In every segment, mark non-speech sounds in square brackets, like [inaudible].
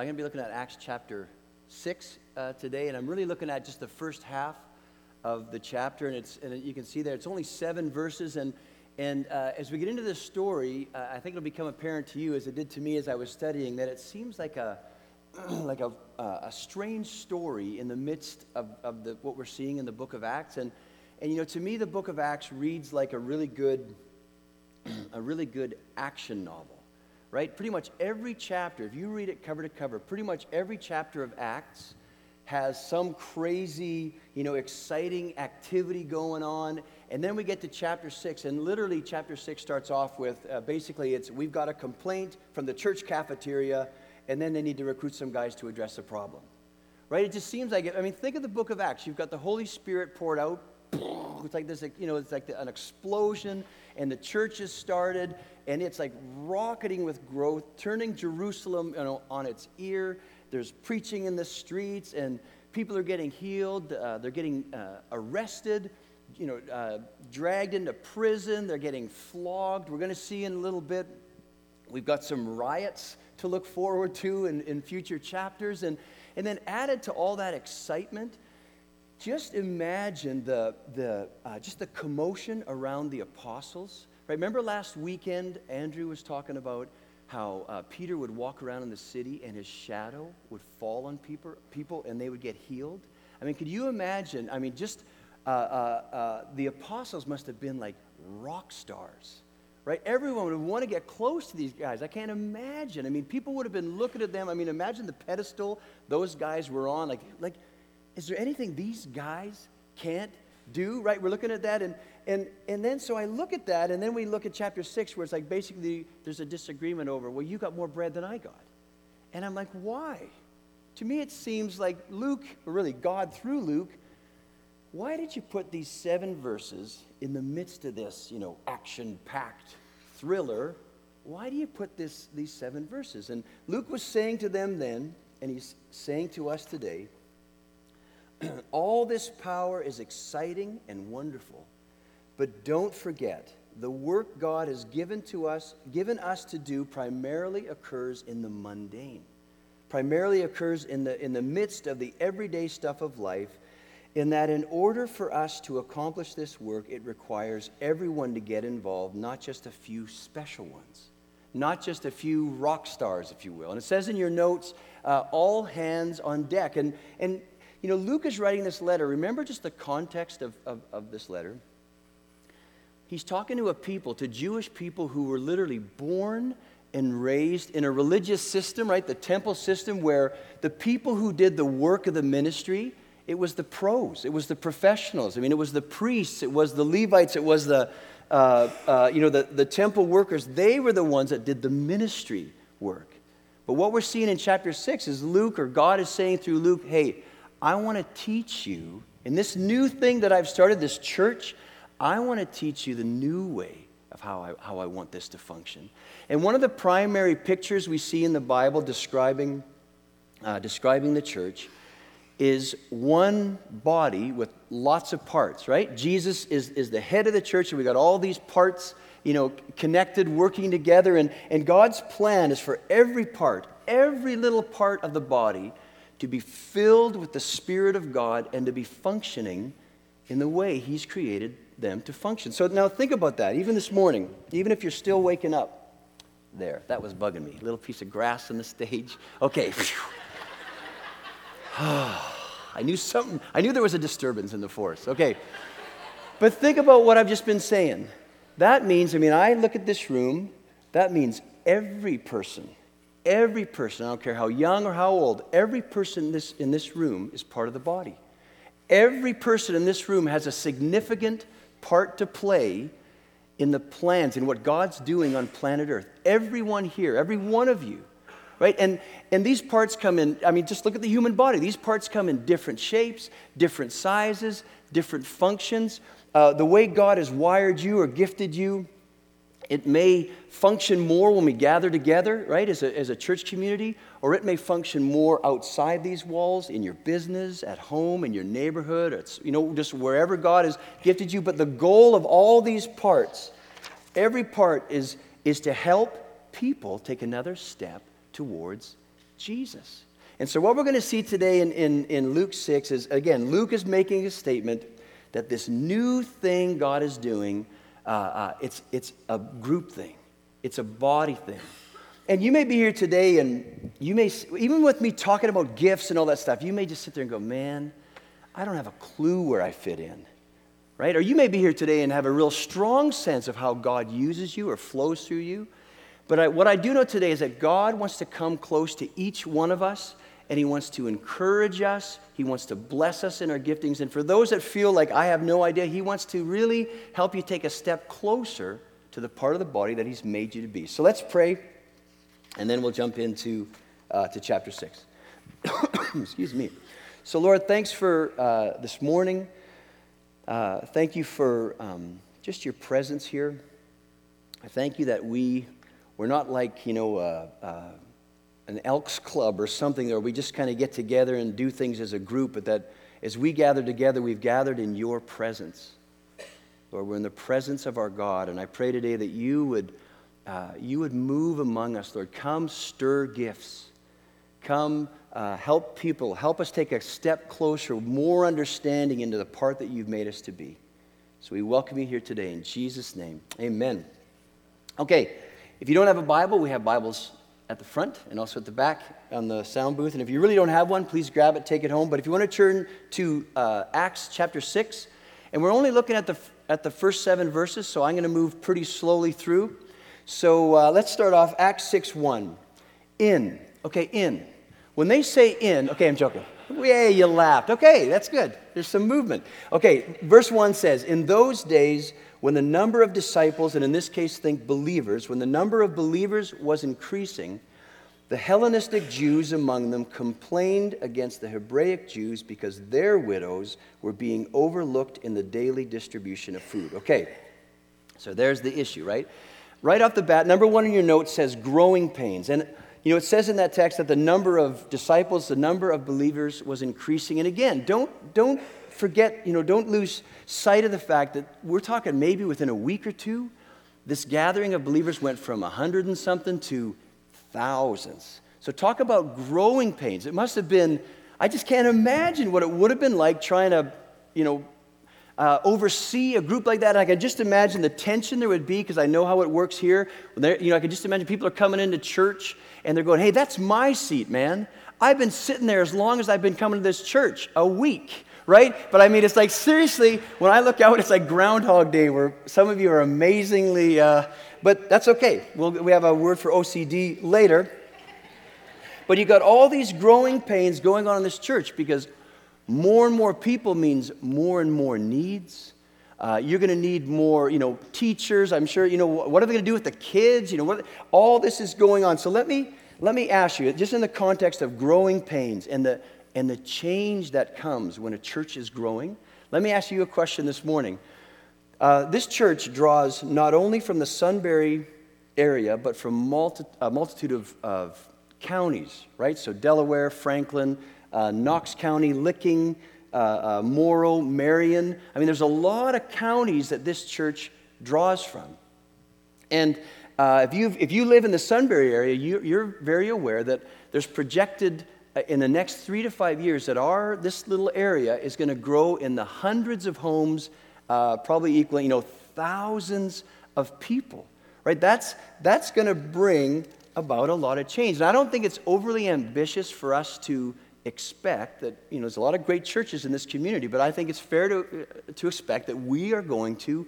I'm going to be looking at Acts chapter 6 uh, today, and I'm really looking at just the first half of the chapter. And, it's, and you can see there, it's only seven verses. And, and uh, as we get into this story, uh, I think it'll become apparent to you, as it did to me as I was studying, that it seems like a, [clears throat] like a, uh, a strange story in the midst of, of the, what we're seeing in the book of Acts. And, and, you know, to me, the book of Acts reads like a really good, [clears throat] a really good action novel right? Pretty much every chapter, if you read it cover to cover, pretty much every chapter of Acts has some crazy, you know, exciting activity going on. And then we get to chapter six, and literally, chapter six starts off with uh, basically it's we've got a complaint from the church cafeteria, and then they need to recruit some guys to address the problem. Right? It just seems like it. I mean, think of the book of Acts. You've got the Holy Spirit poured out. [sniffs] It's like this, you know, it's like an explosion, and the church is started, and it's like rocketing with growth, turning Jerusalem you know, on its ear. There's preaching in the streets, and people are getting healed. Uh, they're getting uh, arrested, you know, uh, dragged into prison. They're getting flogged. We're going to see in a little bit. We've got some riots to look forward to in, in future chapters. And, and then added to all that excitement, just imagine the, the, uh, just the commotion around the apostles remember last weekend, Andrew was talking about how uh, Peter would walk around in the city and his shadow would fall on people, people and they would get healed? I mean, could you imagine? I mean, just uh, uh, uh, the apostles must have been like rock stars, right? Everyone would want to get close to these guys. I can't imagine. I mean, people would have been looking at them. I mean, imagine the pedestal those guys were on. Like, like is there anything these guys can't do, right? We're looking at that. And, and, and then so I look at that, and then we look at chapter 6, where it's like basically there's a disagreement over, well, you got more bread than I got. And I'm like, why? To me, it seems like Luke, or really God through Luke, why did you put these seven verses in the midst of this, you know, action packed thriller? Why do you put this, these seven verses? And Luke was saying to them then, and he's saying to us today, [clears throat] all this power is exciting and wonderful. But don't forget, the work God has given to us, given us to do primarily occurs in the mundane. Primarily occurs in the, in the midst of the everyday stuff of life, in that in order for us to accomplish this work, it requires everyone to get involved, not just a few special ones, not just a few rock stars, if you will. And it says in your notes, uh, all hands on deck. And, and you know, Luke is writing this letter. Remember just the context of, of, of this letter? He's talking to a people, to Jewish people who were literally born and raised in a religious system, right? The temple system where the people who did the work of the ministry, it was the pros, it was the professionals. I mean, it was the priests, it was the Levites, it was the, uh, uh, you know, the, the temple workers. They were the ones that did the ministry work. But what we're seeing in chapter 6 is Luke, or God is saying through Luke, hey, I want to teach you, in this new thing that I've started, this church, I want to teach you the new way of how I, how I want this to function. And one of the primary pictures we see in the Bible describing, uh, describing the church is one body with lots of parts, right? Jesus is, is the head of the church, and we got all these parts, you know, connected, working together. And, and God's plan is for every part, every little part of the body to be filled with the Spirit of God and to be functioning in the way He's created them to function. So now think about that. Even this morning, even if you're still waking up, there, that was bugging me. Little piece of grass on the stage. Okay. [laughs] [sighs] I knew something, I knew there was a disturbance in the force. Okay. But think about what I've just been saying. That means, I mean, I look at this room, that means every person Every person, I don't care how young or how old, every person in this, in this room is part of the body. Every person in this room has a significant part to play in the plans, in what God's doing on planet Earth. Everyone here, every one of you, right? And, and these parts come in, I mean, just look at the human body. These parts come in different shapes, different sizes, different functions. Uh, the way God has wired you or gifted you it may function more when we gather together, right, as a, as a church community, or it may function more outside these walls, in your business, at home, in your neighborhood, it's, you know, just wherever God has gifted you. But the goal of all these parts, every part is, is to help people take another step towards Jesus. And so, what we're going to see today in, in, in Luke 6 is again, Luke is making a statement that this new thing God is doing, uh, uh, it's, it's a group thing, it's a body thing. And you may be here today, and you may, even with me talking about gifts and all that stuff, you may just sit there and go, man, I don't have a clue where I fit in. Right? Or you may be here today and have a real strong sense of how God uses you or flows through you. But I, what I do know today is that God wants to come close to each one of us and He wants to encourage us. He wants to bless us in our giftings. And for those that feel like I have no idea, He wants to really help you take a step closer to the part of the body that He's made you to be. So let's pray, and then we'll jump into uh, to chapter 6. [coughs] Excuse me. So, Lord, thanks for uh, this morning. Uh, thank you for um, just your presence here. I thank you that we, we're not like, you know, uh, uh an Elks Club or something where we just kind of get together and do things as a group, but that as we gather together, we've gathered in your presence. Lord, we're in the presence of our God, and I pray today that you would, uh, you would move among us, Lord. Come stir gifts. Come uh, help people. Help us take a step closer, more understanding into the part that you've made us to be. So we welcome you here today in Jesus' name. Amen. Okay, if you don't have a Bible, we have Bibles at the front and also at the back on the sound booth. And if you really don't have one, please grab it, take it home. But if you want to turn to uh, Acts chapter 6, and we're only looking at the, at the first seven verses, so I'm going to move pretty slowly through. So uh, let's start off Acts 6 1. In. Okay, in. When they say in, okay, I'm joking. Yay, you laughed. Okay, that's good. There's some movement. Okay, verse 1 says, In those days, when the number of disciples, and in this case, think believers, when the number of believers was increasing, the Hellenistic Jews among them complained against the Hebraic Jews because their widows were being overlooked in the daily distribution of food. Okay, so there's the issue, right? Right off the bat, number one in your notes says growing pains. And you know, it says in that text that the number of disciples, the number of believers was increasing. And again, don't, don't forget, you know, don't lose sight of the fact that we're talking maybe within a week or two, this gathering of believers went from a hundred and something to thousands. So talk about growing pains. It must have been, I just can't imagine what it would have been like trying to, you know, uh, oversee a group like that. I can just imagine the tension there would be because I know how it works here. You know, I can just imagine people are coming into church and they're going, "Hey, that's my seat, man. I've been sitting there as long as I've been coming to this church, a week." right? But I mean, it's like seriously, when I look out, it's like Groundhog Day, where some of you are amazingly, uh, but that's okay. We'll, we have a word for OCD later. But you got all these growing pains going on in this church because more and more people means more and more needs. Uh, you're going to need more, you know, teachers. I'm sure, you know, what are they going to do with the kids? You know, what, all this is going on. So let me let me ask you, just in the context of growing pains and the and the change that comes when a church is growing. Let me ask you a question this morning. Uh, this church draws not only from the Sunbury area, but from multi- a multitude of, of counties, right? So Delaware, Franklin, uh, Knox County, Licking, uh, uh, Morrow, Marion. I mean, there's a lot of counties that this church draws from. And uh, if, you if you live in the Sunbury area, you, you're very aware that there's projected uh, in the next three to five years that our this little area is going to grow in the hundreds of homes, uh, probably equaling you know thousands of people. Right? That's that's going to bring about a lot of change. And I don't think it's overly ambitious for us to expect that you know there's a lot of great churches in this community, but I think it's fair to to expect that we are going to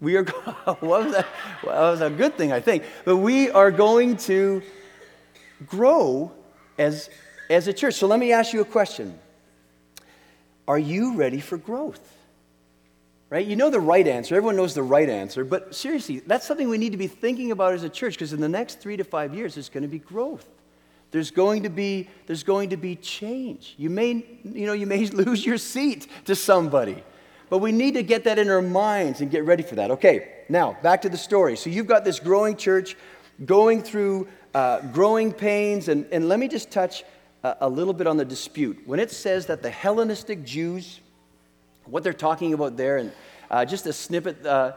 we are [laughs] what was that? Well, that was a good thing, I think. But we are going to grow as as a church. So let me ask you a question Are you ready for growth? Right? You know the right answer. Everyone knows the right answer. But seriously, that's something we need to be thinking about as a church because in the next three to five years, there's going to be growth. There's going to be, there's going to be change. You may, you know, you may [laughs] lose your seat to somebody. But we need to get that in our minds and get ready for that. Okay, now back to the story. So you've got this growing church going through uh, growing pains. And, and let me just touch a, a little bit on the dispute. When it says that the Hellenistic Jews, what they're talking about there, and uh, just a snippet, uh,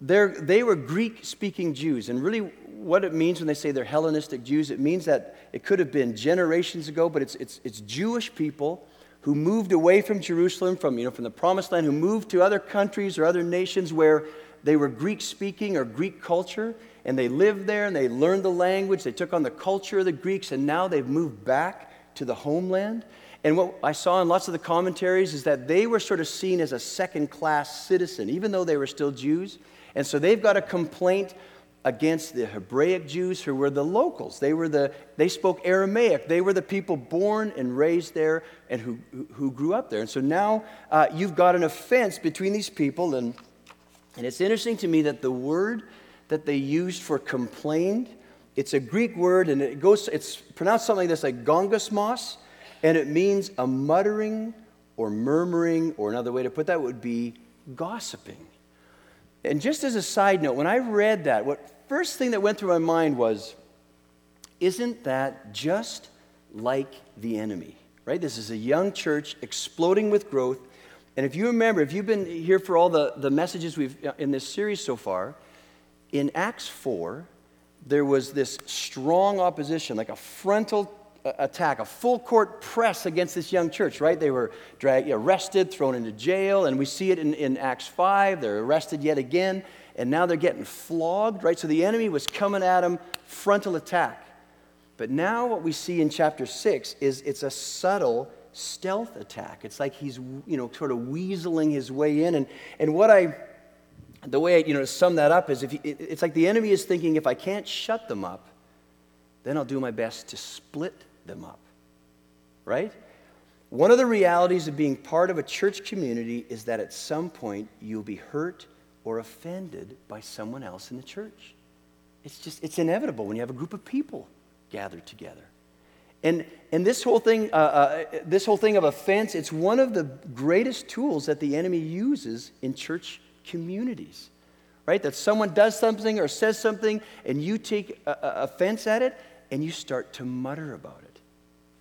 they were Greek speaking Jews. And really, what it means when they say they're Hellenistic Jews. It means that it could have been generations ago, but it's, it's, it's Jewish people who moved away from Jerusalem, from, you know, from the promised land, who moved to other countries or other nations where they were Greek speaking or Greek culture, and they lived there and they learned the language. They took on the culture of the Greeks, and now they've moved back to the homeland. And what I saw in lots of the commentaries is that they were sort of seen as a second class citizen, even though they were still Jews. And so they've got a complaint against the Hebraic Jews who were the locals. They, were the, they spoke Aramaic. They were the people born and raised there and who, who grew up there. And so now uh, you've got an offense between these people. And, and it's interesting to me that the word that they used for complained, it's a Greek word and it goes, it's pronounced something like this like gongosmos, and it means a muttering or murmuring, or another way to put that would be gossiping. And just as a side note, when I read that, what first thing that went through my mind was, isn't that just like the enemy? Right? This is a young church exploding with growth. And if you remember, if you've been here for all the, the messages we've uh, in this series so far, in Acts 4, there was this strong opposition, like a frontal attack, a full court press against this young church, right? They were dragged, arrested, thrown into jail, and we see it in, in Acts 5. They're arrested yet again, and now they're getting flogged, right? So the enemy was coming at them, frontal attack. But now what we see in chapter 6 is it's a subtle stealth attack. It's like he's, you know, sort of weaseling his way in. And, and what I, the way, I, you know, to sum that up is if he, it's like the enemy is thinking, if I can't shut them up, then I'll do my best to split them up. Right? One of the realities of being part of a church community is that at some point you'll be hurt or offended by someone else in the church. It's just, it's inevitable when you have a group of people gathered together. And, and this, whole thing, uh, uh, this whole thing of offense, it's one of the greatest tools that the enemy uses in church communities, right? That someone does something or says something and you take a, a offense at it and you start to mutter about it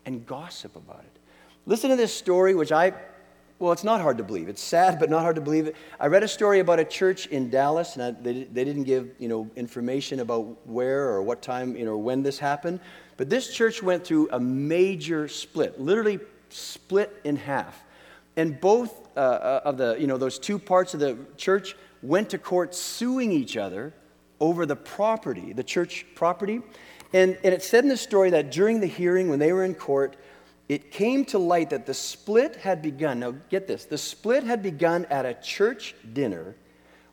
and gossip about it. Listen to this story, which I, well, it's not hard to believe. It's sad, but not hard to believe. I read a story about a church in Dallas, and I, they, they didn't give, you know, information about where or what time, you know, when this happened. But this church went through a major split, literally split in half. And both uh, uh of the, you know, those two parts of the church went to court suing each other over the property, the church property. And, and it said in the story that during the hearing, when they were in court, it came to light that the split had begun. Now, get this the split had begun at a church dinner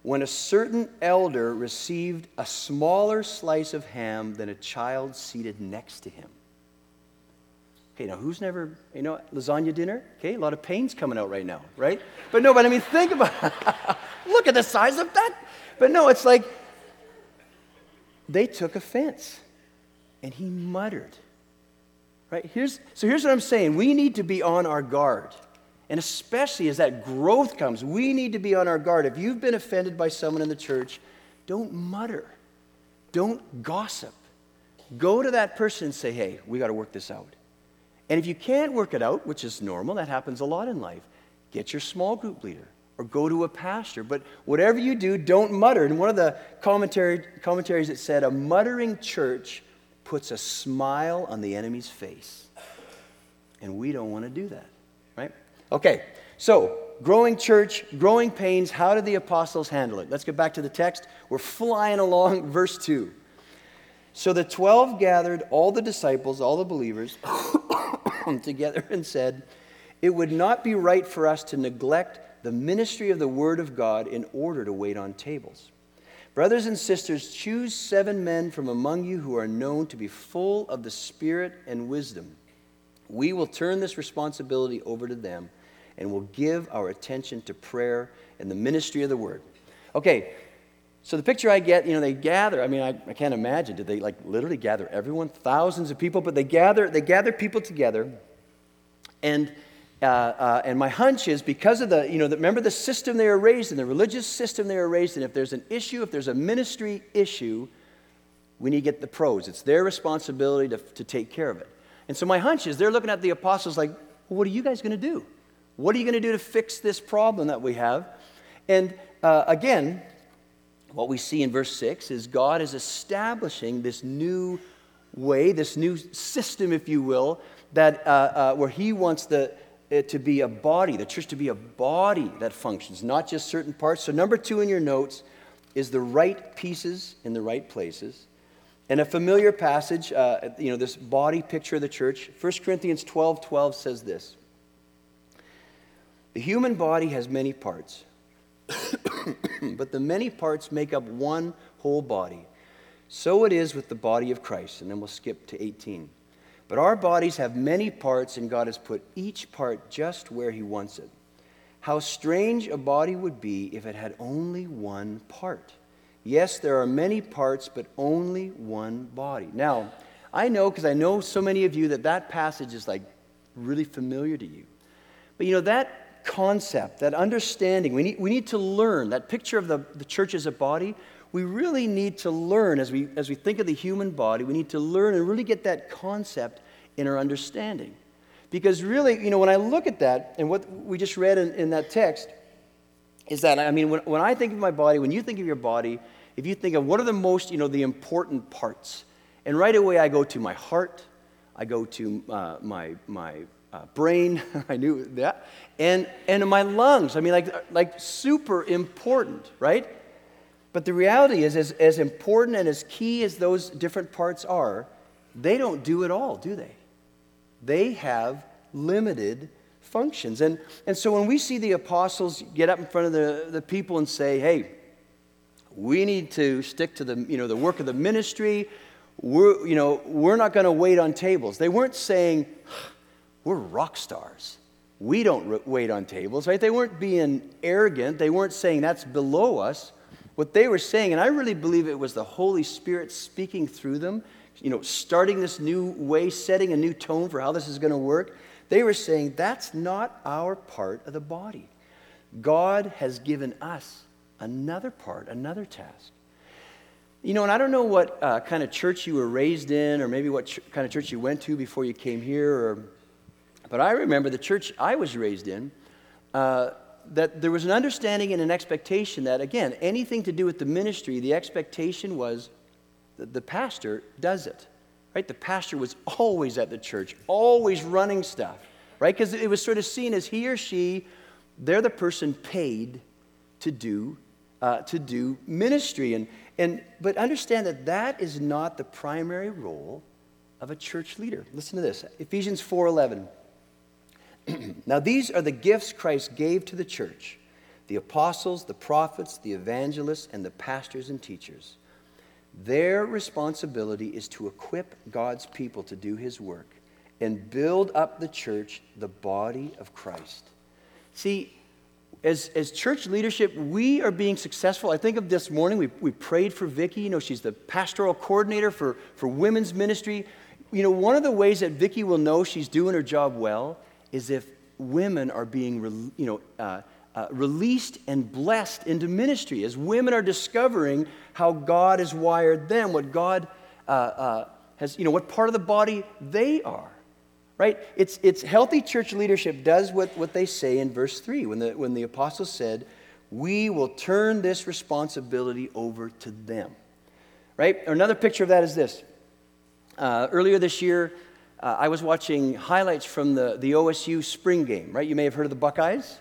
when a certain elder received a smaller slice of ham than a child seated next to him. Okay, now who's never, you know, lasagna dinner? Okay, a lot of pain's coming out right now, right? But no, but I mean, think about. [laughs] Look at the size of that. But no, it's like they took offense and he muttered. Right? Here's, so here's what I'm saying we need to be on our guard. And especially as that growth comes, we need to be on our guard. If you've been offended by someone in the church, don't mutter, don't gossip. Go to that person and say, hey, we got to work this out. And if you can't work it out, which is normal, that happens a lot in life, get your small group leader or go to a pastor. But whatever you do, don't mutter. And one of the commentary, commentaries that said, a muttering church puts a smile on the enemy's face. And we don't want to do that, right? Okay, so growing church, growing pains, how did the apostles handle it? Let's get back to the text. We're flying along, [laughs] verse 2. So the 12 gathered all the disciples, all the believers, [coughs] together and said, It would not be right for us to neglect the ministry of the Word of God in order to wait on tables. Brothers and sisters, choose seven men from among you who are known to be full of the Spirit and wisdom. We will turn this responsibility over to them and will give our attention to prayer and the ministry of the word. Okay, so the picture I get, you know, they gather. I mean, I, I can't imagine. Did they like literally gather everyone, thousands of people? But they gather, they gather people together, and uh, uh, and my hunch is because of the, you know, the, remember the system they were raised in, the religious system they were raised in. If there's an issue, if there's a ministry issue, we need to get the pros. It's their responsibility to, to take care of it. And so my hunch is they're looking at the apostles like, well, what are you guys going to do? What are you going to do to fix this problem that we have? And uh, again, what we see in verse 6 is God is establishing this new way, this new system, if you will, that uh, uh, where He wants the, to be a body, the church to be a body that functions, not just certain parts. So, number two in your notes is the right pieces in the right places. And a familiar passage, uh, you know, this body picture of the church, 1 Corinthians 12 12 says this The human body has many parts, [coughs] but the many parts make up one whole body. So it is with the body of Christ. And then we'll skip to 18. But our bodies have many parts, and God has put each part just where He wants it. How strange a body would be if it had only one part. Yes, there are many parts, but only one body. Now, I know because I know so many of you that that passage is like really familiar to you. But you know, that concept, that understanding, we need, we need to learn that picture of the, the church as a body. We really need to learn as we, as we think of the human body, we need to learn and really get that concept in our understanding. Because really, you know, when I look at that and what we just read in, in that text, is that, I mean, when, when I think of my body, when you think of your body, if you think of what are the most, you know, the important parts, and right away I go to my heart, I go to uh, my, my uh, brain, [laughs] I knew that, and, and my lungs. I mean, like, like super important, right? But the reality is, as, as important and as key as those different parts are, they don't do it all, do they? They have limited functions. And, and so when we see the apostles get up in front of the, the people and say, hey, we need to stick to the, you know, the work of the ministry. We're, you know, we're not going to wait on tables. They weren't saying, we're rock stars. We don't wait on tables, right? They weren't being arrogant. They weren't saying that's below us. What they were saying, and I really believe it was the Holy Spirit speaking through them, you know, starting this new way, setting a new tone for how this is going to work. They were saying, that's not our part of the body. God has given us another part, another task. You know, and I don't know what uh, kind of church you were raised in, or maybe what ch- kind of church you went to before you came here, or, but I remember the church I was raised in, uh, that there was an understanding and an expectation that, again, anything to do with the ministry, the expectation was that the pastor does it. Right? The pastor was always at the church, always running stuff, right? Because it was sort of seen as he or she, they're the person paid to do, uh, to do ministry. And, and, but understand that that is not the primary role of a church leader. Listen to this Ephesians 4:11. [clears throat] now, these are the gifts Christ gave to the church the apostles, the prophets, the evangelists, and the pastors and teachers. Their responsibility is to equip God's people to do his work and build up the church, the body of Christ. See, as, as church leadership, we are being successful. I think of this morning, we, we prayed for Vicki. You know, she's the pastoral coordinator for, for women's ministry. You know, one of the ways that Vicki will know she's doing her job well is if women are being, you know, uh, uh, released and blessed into ministry, as women are discovering how God has wired them, what God uh, uh, has, you know, what part of the body they are. Right? It's, it's healthy church leadership does what, what they say in verse 3 when the, when the apostles said, We will turn this responsibility over to them. Right? Another picture of that is this. Uh, earlier this year, uh, I was watching highlights from the, the OSU spring game, right? You may have heard of the Buckeyes.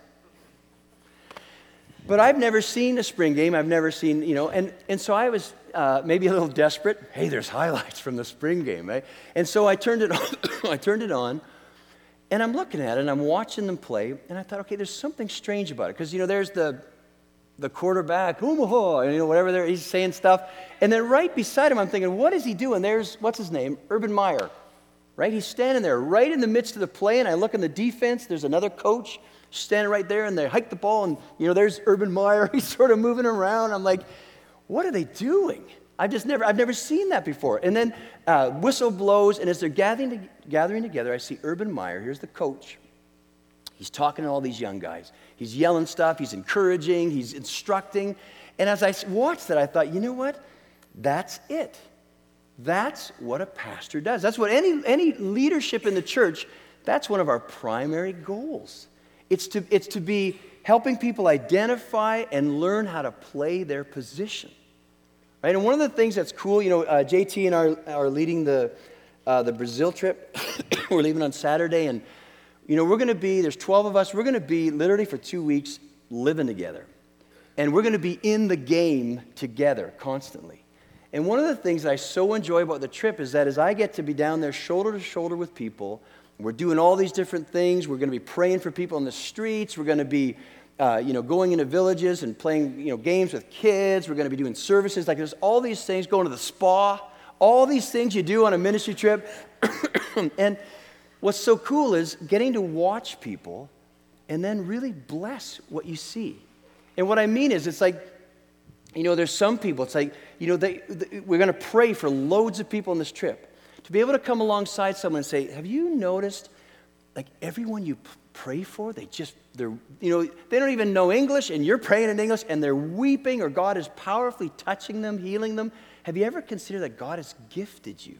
But I've never seen a spring game. I've never seen, you know, and, and so I was uh, maybe a little desperate. Hey, there's highlights from the spring game, right? And so I turned it on, [coughs] I turned it on, and I'm looking at it, and I'm watching them play, and I thought, okay, there's something strange about it. Because, you know, there's the, the quarterback, Omaha, and, you know, whatever he's saying stuff. And then right beside him, I'm thinking, what is he doing? There's, what's his name? Urban Meyer, right? He's standing there right in the midst of the play, and I look in the defense, there's another coach standing right there and they hike the ball and you know there's urban meyer. [laughs] He's sort of moving around. I'm like what are they doing? I've just never i've never seen that before. And then uh, whistle blows and as they're gathering, to, gathering together i see urban meyer here's the coach. He's talking to all these young guys. He's yelling stuff he's encouraging he's instructing. And as i watched that i thought you know what? That's it that's what a pastor does that's what any, any leadership in the church that's one of our primary goals it's to, it's to be helping people identify and learn how to play their position. right? And one of the things that's cool, you know, uh, JT and I are, are leading the, uh, the Brazil trip. [coughs] we're leaving on Saturday, and, you know, we're going to be, there's 12 of us, we're going to be literally for two weeks living together. And we're going to be in the game together constantly. And one of the things that I so enjoy about the trip is that as I get to be down there shoulder to shoulder with people, we're doing all these different things. We're going to be praying for people in the streets. We're going to be, uh, you know, going into villages and playing, you know, games with kids. We're going to be doing services. Like there's all these things, going to the spa, all these things you do on a ministry trip. [coughs] and what's so cool is getting to watch people and then really bless what you see. And what I mean is, it's like, you know, there's some people, it's like, you know, they, they we're going to pray for loads of people on this trip. To be able to come alongside someone and say, Have you noticed, like, everyone you pray for, they just, they're, you know, they don't even know English, and you're praying in English, and they're weeping, or God is powerfully touching them, healing them. Have you ever considered that God has gifted you?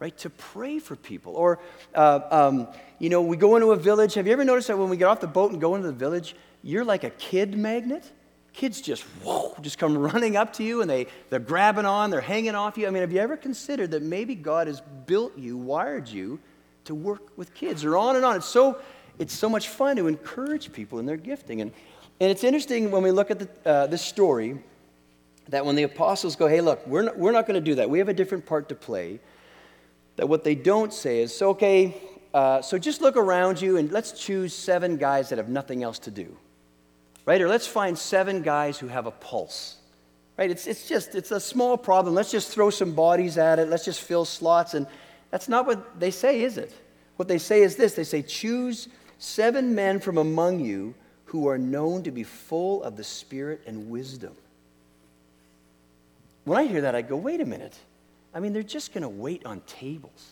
right, to pray for people. Or, uh, um, you know, we go into a village. Have you ever noticed that when we get off the boat and go into the village, you're like a kid magnet? Kids just, whoa, just come running up to you and they, they're grabbing on, they're hanging off you. I mean, have you ever considered that maybe God has built you, wired you to work with kids or on and on? It's so, it's so much fun to encourage people in their gifting. And, and it's interesting when we look at the, uh, this story that when the apostles go, hey, look, we're not, we're not going to do that. We have a different part to play. That what they don't say is, so, okay, uh, so just look around you and let's choose seven guys that have nothing else to do right? Or let's find seven guys who have a pulse, right? It's, it's just, it's a small problem. Let's just throw some bodies at it. Let's just fill slots. And that's not what they say, is it? What they say is this they say, choose seven men from among you who are known to be full of the Spirit and wisdom. When I hear that, I go, wait a minute. I mean, they're just going to wait on tables.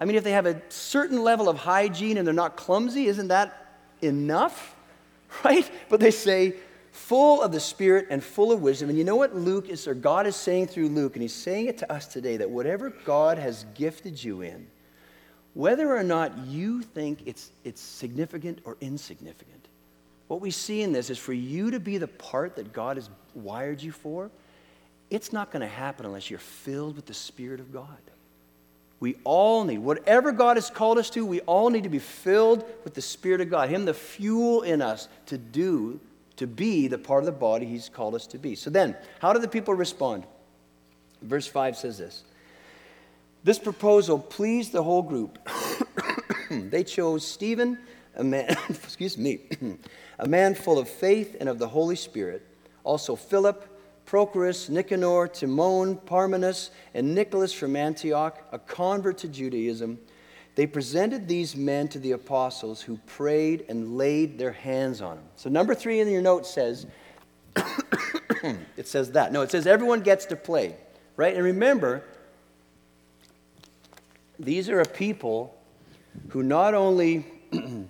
I mean, if they have a certain level of hygiene and they're not clumsy, isn't that enough? [laughs] right? But they say, full of the Spirit and full of wisdom. And you know what Luke is, or God is saying through Luke, and he's saying it to us today that whatever God has gifted you in, whether or not you think it's, it's significant or insignificant, what we see in this is for you to be the part that God has wired you for, it's not going to happen unless you're filled with the Spirit of God. We all need, whatever God has called us to, we all need to be filled with the Spirit of God, Him, the fuel in us to do, to be the part of the body He's called us to be. So then, how do the people respond? Verse 5 says this This proposal pleased the whole group. [coughs] they chose Stephen, a man, [coughs] excuse me, [coughs] a man full of faith and of the Holy Spirit, also Philip Prochorus, Nicanor, Timon, Parmenas, and Nicholas from Antioch, a convert to Judaism. They presented these men to the apostles who prayed and laid their hands on them. So, number three in your note says, [coughs] it says that. No, it says everyone gets to play, right? And remember, these are a people who not only [clears throat]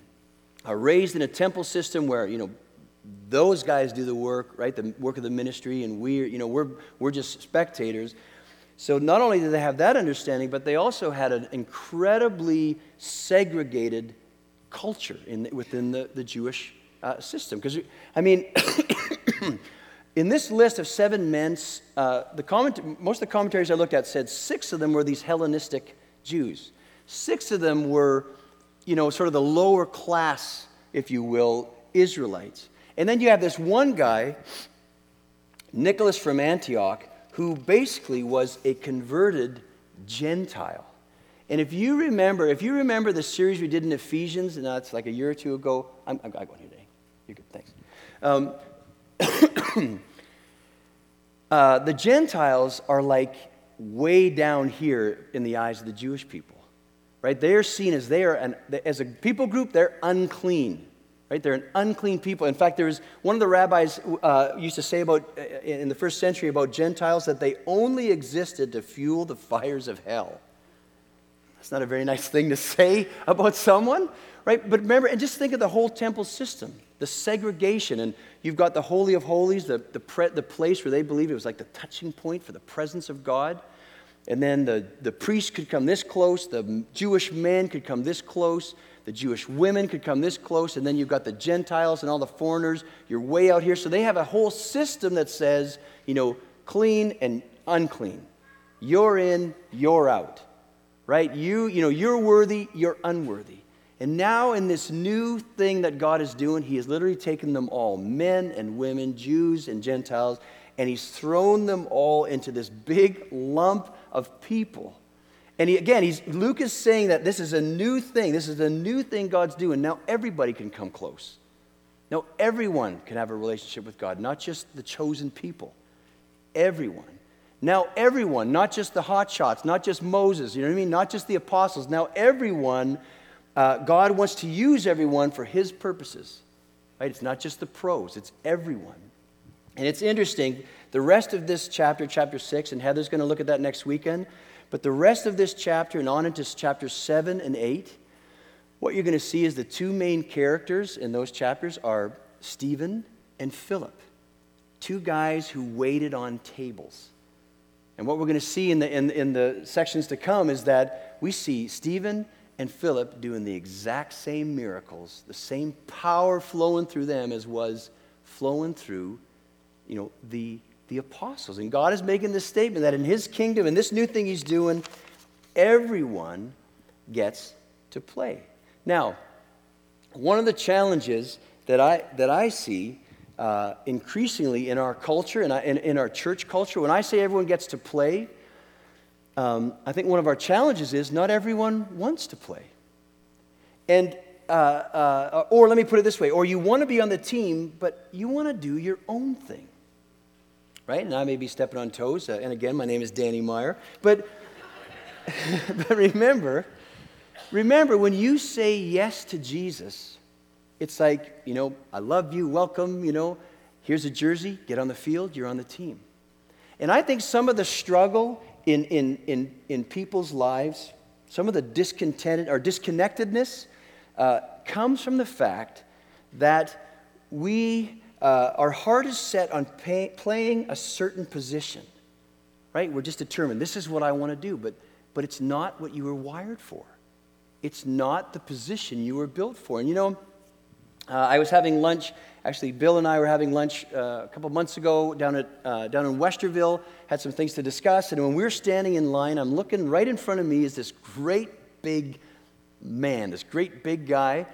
are raised in a temple system where, you know, those guys do the work, right? The work of the ministry, and we're, you know, we're, we're just spectators. So not only did they have that understanding, but they also had an incredibly segregated culture in, within the, the Jewish uh, system. Because, I mean, [coughs] in this list of seven men, uh, the comment, most of the commentaries I looked at said six of them were these Hellenistic Jews. Six of them were, you know, sort of the lower class, if you will, Israelites. And then you have this one guy, Nicholas from Antioch, who basically was a converted Gentile. And if you remember, if you remember the series we did in Ephesians, and that's like a year or two ago, I'm, I'm, I'm today. You're good, thanks. Um, [coughs] uh, the Gentiles are like way down here in the eyes of the Jewish people, right? They are seen as they are, an, as a people group, they're unclean. Right? They're an unclean people. In fact, there's one of the rabbis uh, used to say about uh, in the first century about Gentiles that they only existed to fuel the fires of hell. That's not a very nice thing to say about someone, right? But remember, and just think of the whole temple system, the segregation, and you've got the Holy of Holies, the, the, pre- the place where they believe it was like the touching point for the presence of God. And then the, the priest could come this close, the Jewish men could come this close, the Jewish women could come this close, and then you've got the Gentiles and all the foreigners. You're way out here. So they have a whole system that says, you know, clean and unclean. You're in, you're out. Right? You, you know, you're worthy, you're unworthy. And now, in this new thing that God is doing, He has literally taken them all men and women, Jews and Gentiles, and He's thrown them all into this big lump of people. And he, again, he's, Luke is saying that this is a new thing. This is a new thing God's doing. Now everybody can come close. Now everyone can have a relationship with God, not just the chosen people. Everyone. Now everyone, not just the hotshots, not just Moses, you know what I mean? Not just the apostles. Now everyone, uh, God wants to use everyone for his purposes. Right? It's not just the pros, it's everyone. And it's interesting, the rest of this chapter, chapter 6, and Heather's going to look at that next weekend. But the rest of this chapter and on into chapters 7 and 8, what you're going to see is the two main characters in those chapters are Stephen and Philip, two guys who waited on tables. And what we're going to see in the, in, in the sections to come is that we see Stephen and Philip doing the exact same miracles, the same power flowing through them as was flowing through, you know, the the apostles. And God is making this statement that in his kingdom, in this new thing he's doing, everyone gets to play. Now, one of the challenges that I, that I see uh, increasingly in our culture and in, in, our church culture, when I say everyone gets to play, um, I think one of our challenges is not everyone wants to play. And, uh, uh, or let me put it this way, or you want to be on the team, but you want to do your own thing right? And I may be stepping on toes. Uh, and again, my name is Danny Meyer. But, [laughs] but remember, remember, when you say yes to Jesus, it's like, you know, I love you, welcome, you know, here's a jersey, get on the field, you're on the team. And I think some of the struggle in, in, in, in people's lives, some of the discontented or disconnectedness, uh, comes from the fact that we uh, our heart is set on pay, playing a certain position, right? We're just determined, this is what I want to do, but, but it's not what you were wired for. It's not the position you were built for. And you know, uh, I was having lunch, actually, Bill and I were having lunch uh, a couple months ago down, at, uh, down in Westerville, had some things to discuss. And when we were standing in line, I'm looking right in front of me is this great big man, this great big guy.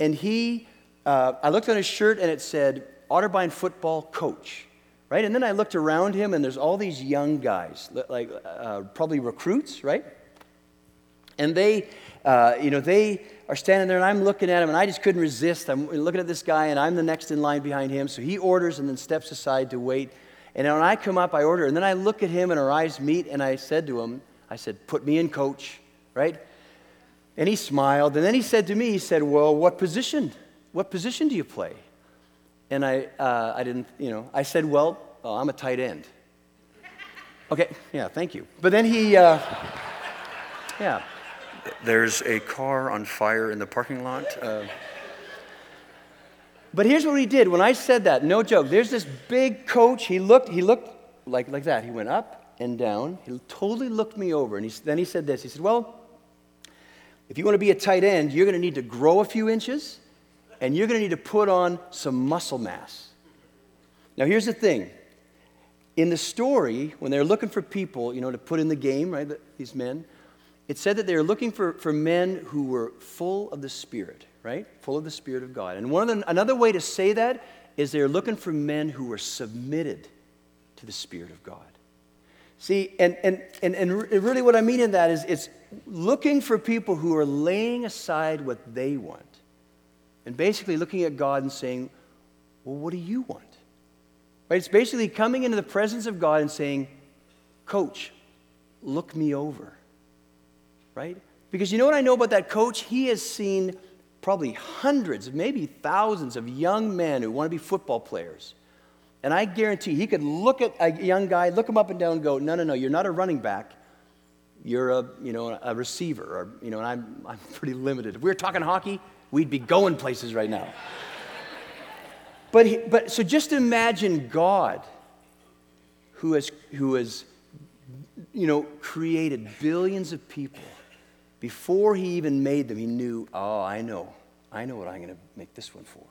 And he, uh, I looked on his shirt and it said, Otterbein football coach, right? And then I looked around him, and there's all these young guys, like uh, probably recruits, right? And they, uh, you know, they are standing there, and I'm looking at him, and I just couldn't resist. I'm looking at this guy, and I'm the next in line behind him. So he orders and then steps aside to wait. And when I come up, I order, and then I look at him, and our eyes meet, and I said to him, I said, Put me in, coach, right? And he smiled, and then he said to me, He said, Well, what position? What position do you play? And I, uh, I didn't, you know, I said, well, uh, I'm a tight end. Okay, yeah, thank you. But then he, uh, yeah. There's a car on fire in the parking lot. Uh, but here's what he did when I said that, no joke. There's this big coach. He looked, he looked like, like that. He went up and down. He totally looked me over. And he, then he said this. He said, well, if you want to be a tight end, you're going to need to grow a few inches and you're going to need to put on some muscle mass. Now, here's the thing. In the story, when they're looking for people, you know, to put in the game, right, these men, it said that they were looking for, for men who were full of the Spirit, right? Full of the Spirit of God. And one of the, another way to say that is they're looking for men who were submitted to the Spirit of God. See, and, and, and, and really what I mean in that is it's looking for people who are laying aside what they want and basically looking at God and saying, Well, what do you want? Right? It's basically coming into the presence of God and saying, Coach, look me over. Right? Because you know what I know about that coach? He has seen probably hundreds, maybe thousands of young men who want to be football players. And I guarantee he could look at a young guy, look him up and down, and go, No, no, no, you're not a running back. You're a, you know, a receiver, or, you know, and I'm, I'm pretty limited. If we were talking hockey, we'd be going places right now. but, but so just imagine God who has, who has you know, created billions of people. Before he even made them, he knew, oh, I know. I know what I'm going to make this one for.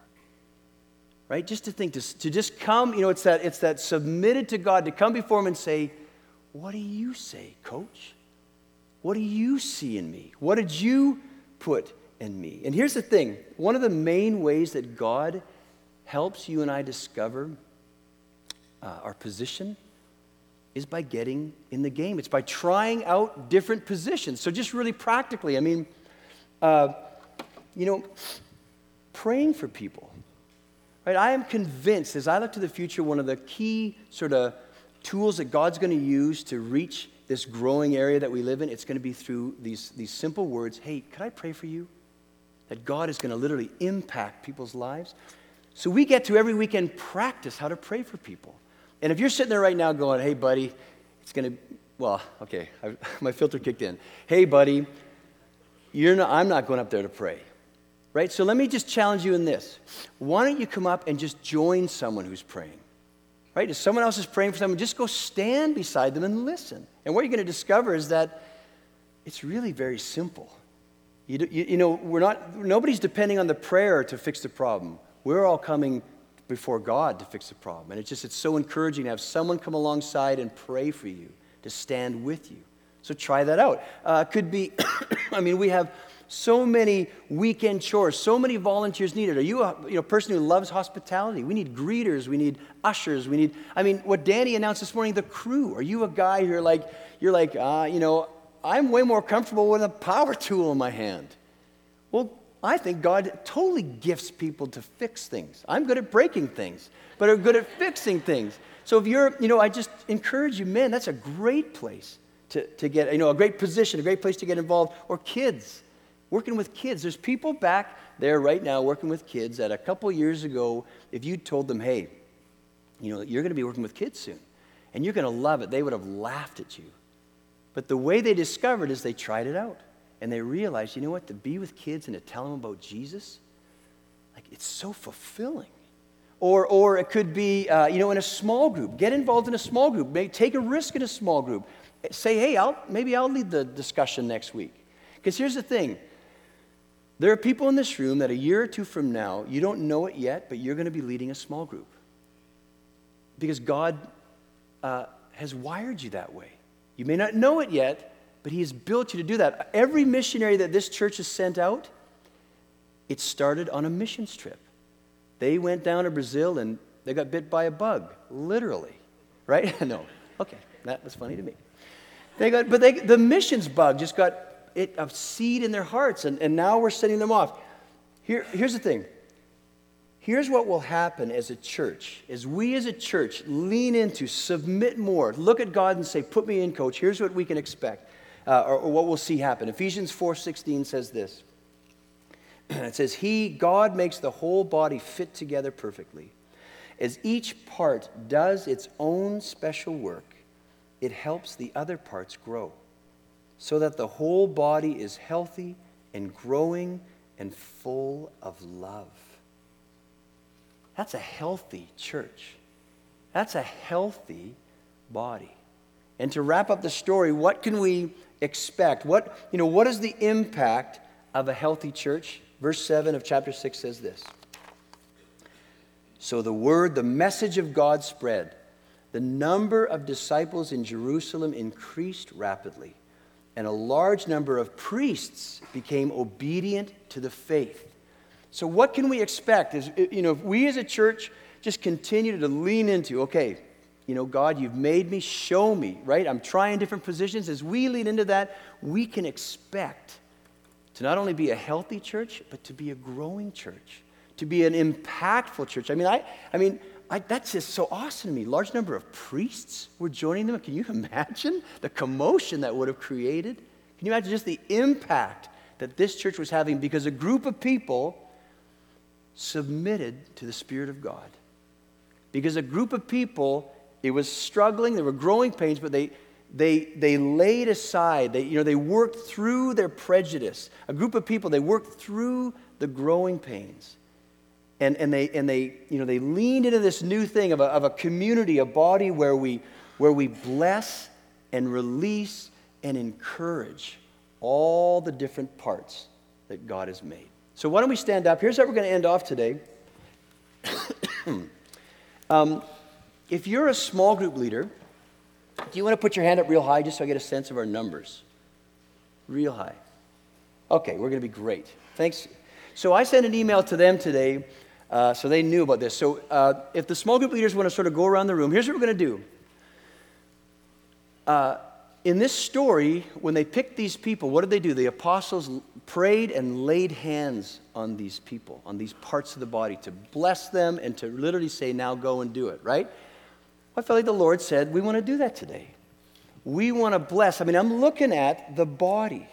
Right? Just to think, to, to just come, you know, it's that, it's that submitted to God, to come before him and say, What do you say, coach? What do you see in me? What did you put in me? And here's the thing one of the main ways that God helps you and I discover uh, our position is by getting in the game. It's by trying out different positions. So, just really practically, I mean, uh, you know, praying for people. Right? I am convinced as I look to the future, one of the key sort of tools that God's going to use to reach this growing area that we live in, it's going to be through these, these simple words Hey, could I pray for you? That God is going to literally impact people's lives. So we get to every weekend practice how to pray for people. And if you're sitting there right now going, Hey, buddy, it's going to, well, okay, [laughs] I, my filter kicked in. Hey, buddy, you're not, I'm not going up there to pray. Right? So let me just challenge you in this. Why don't you come up and just join someone who's praying? Right? If someone else is praying for someone, just go stand beside them and listen. And what you're going to discover is that it's really very simple. You, you, you, know, we're not, nobody's depending on the prayer to fix the problem. We're all coming before God to fix the problem. And it's just, it's so encouraging to have someone come alongside and pray for you, to stand with you. So try that out. Uh, could be, [coughs] I mean, we have so many weekend chores, so many volunteers needed. Are you a you know, person who loves hospitality? We need greeters, we need ushers, we need, I mean, what Danny announced this morning, the crew. Are you a guy who're like, you're like, uh, you know, I'm way more comfortable with a power tool in my hand. Well, I think God totally gifts people to fix things. I'm good at breaking things, but are good at fixing things. So if you're, you know, I just encourage you, men, that's a great place to, to get, you know, a great position, a great place to get involved. Or kids working with kids. There's people back there right now working with kids that a couple years ago, if you told them, hey, you know, you're going to be working with kids soon and you're going to love it, they would have laughed at you. But the way they discovered is they tried it out and they realized, you know what, to be with kids and to tell them about Jesus, like it's so fulfilling. Or, or it could be, uh, you know, in a small group. Get involved in a small group. Maybe take a risk in a small group. Say, hey, I'll, maybe I'll lead the discussion next week. Because here's the thing there are people in this room that a year or two from now, you don't know it yet, but you're going to be leading a small group. Because God uh, has wired you that way. You may not know it yet, but He has built you to do that. Every missionary that this church has sent out, it started on a missions trip. They went down to Brazil and they got bit by a bug, literally. Right? [laughs] no. Okay, that was funny to me. They got, but they, the missions bug just got it, a seed in their hearts, and, and now we're sending them off. Here, here's the thing. Here's what will happen as a church. As we as a church lean into, submit more, look at God and say, put me in, coach. Here's what we can expect, uh, or, or what we'll see happen. Ephesians 4.16 says this. [clears throat] it says, He, God, makes the whole body fit together perfectly. As each part does its own special work, it helps the other parts grow so that the whole body is healthy and growing and full of love. That's a healthy church. That's a healthy body. And to wrap up the story, what can we expect? What, you know, what is the impact of a healthy church? Verse 7 of chapter 6 says this. So the word, the message of God spread. The number of disciples in Jerusalem increased rapidly and a large number of priests became obedient to the faith. So, what can we expect? Is, you know, if we as a church just continue to lean into, okay, you know, God, you've made me, show me, right? I'm trying different positions. As we lean into that, we can expect to not only be a healthy church, but to be a growing church, to be an impactful church. I mean, I, I mean, I, that's just so awesome to me. Large number of priests were joining them. Can you [laughs] imagine the commotion that would have created? Can you imagine just the impact that this church was having because a group of people submitted to the Spirit of God? Because a group of people, it was struggling, there were growing pains, but they, they, they laid aside, they, you know, they worked through their prejudice. A group of people, they worked through the growing pains and, and, they, and they, you know, they leaned into this new thing of a, of a community, a body where we, where we bless and release and encourage all the different parts that God has made. So, why don't we stand up? Here's how we're going to end off today. [coughs] um, if you're a small group leader, Do you want to put your hand up real high just so I get a sense of our numbers? Real high. Okay, we're going to be great. Thanks. So I sent an email to them today uh, so they knew about this. So uh, if the small group leaders want to sort of go around the room, here's what we're going to do. Uh, in this story, when they picked these people, what did they do? The apostles prayed and laid hands on these people, on these parts of the body, to bless them and to literally say, now go and do it, right? I felt like the Lord said, we want to do that today. We want to bless. I mean, I'm looking at the body,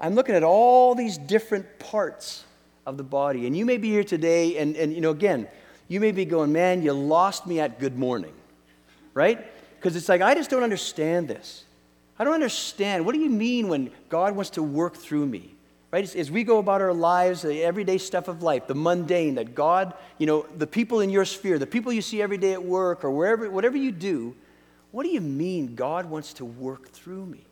I'm looking at all these different parts of the body. And you may be here today, and, and you know, again, you may be going, man, you lost me at good morning, right? Because it's like, I just don't understand this. I don't understand. What do you mean when God wants to work through me? Right? As, we go about our lives, the everyday stuff of life, the mundane, that God, you know, the people in your sphere, the people you see every day at work or wherever, whatever you do, what do you mean God wants to work through me?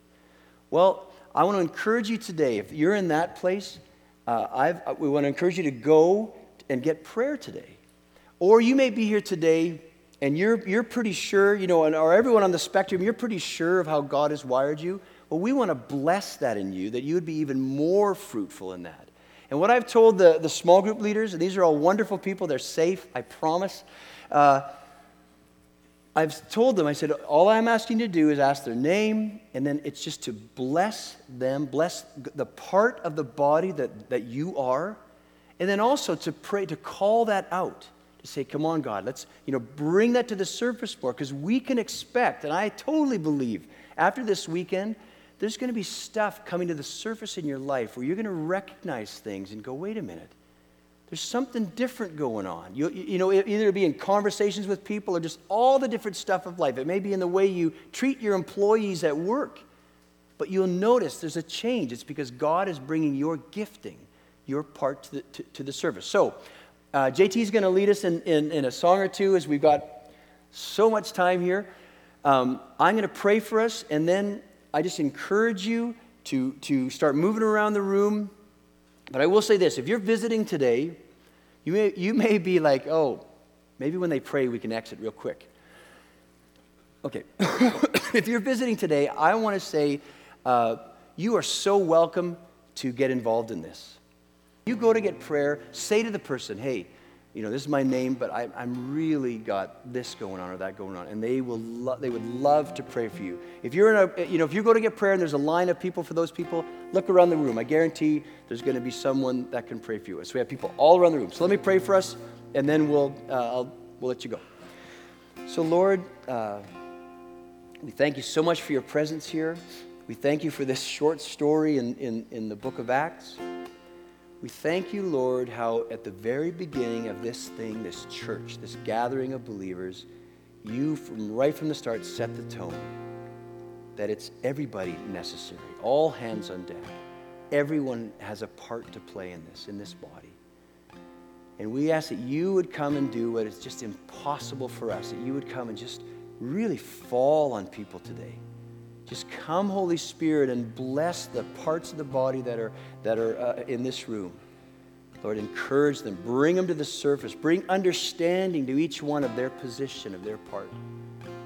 Well, I want to encourage you today, if you're in that place, uh, uh we want to encourage you to go and get prayer today. Or you may be here today and you're, you're pretty sure, you know, or everyone on the spectrum, you're pretty sure of how God has wired you. Well, we want to bless that in you, that you would be even more fruitful in that. And what I've told the, the small group leaders, and these are all wonderful people, they're safe, I promise. Uh, I've told them, I said, all I'm asking you to do is ask their name, and then it's just to bless them, bless the part of the body that, that you are, and then also to pray, to call that out say, come on, God, let's, you know, bring that to the surface more because we can expect, and I totally believe after this weekend, there's going to be stuff coming to the surface in your life where you're going to recognize things and go, wait a minute, there's something different going on. You, you know, either be in conversations with people or just all the different stuff of life. It may be in the way you treat your employees at work, but you'll notice there's a change. It's because God is bringing your gifting, your part to the, to, to the service. So, uh, JT is going to lead us in, in, in, a song or two as we've got so much time here. Um, I'm going to pray for us, and then I just encourage you to, to start moving around the room. But I will say this if you're visiting today, you may, you may be like, oh, maybe when they pray, we can exit real quick. Okay. [coughs] if you're visiting today, I want to say uh, you are so welcome to get involved in this. You go to get prayer, say to the person, hey, you know, this is my name, but I, am really got this going on or that going on. And they, will lo- they would love to pray for you. If you're in a, you know, if you go to get prayer and there's a line of people for those people, look around the room. I guarantee there's going to be someone that can pray for you. So we have people all around the room. So let me pray for us, and then we'll, uh, we'll let you go. So, Lord, uh, we thank you so much for your presence here. We thank you for this short story in, in, in the book of Acts. We thank you, Lord, how at the very beginning of this thing, this church, this gathering of believers, you, from right from the start, set the tone that it's everybody necessary, all hands on deck. Everyone has a part to play in this, in this body. And we ask that you would come and do what is just impossible for us, that you would come and just really fall on people today. Just come, Holy Spirit, and bless the parts of the body that are, that are uh, in this room. Lord, encourage them, bring them to the surface, bring understanding to each one of their position, of their part.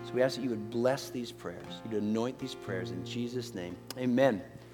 So we ask that you would bless these prayers, you'd anoint these prayers in Jesus' name. Amen.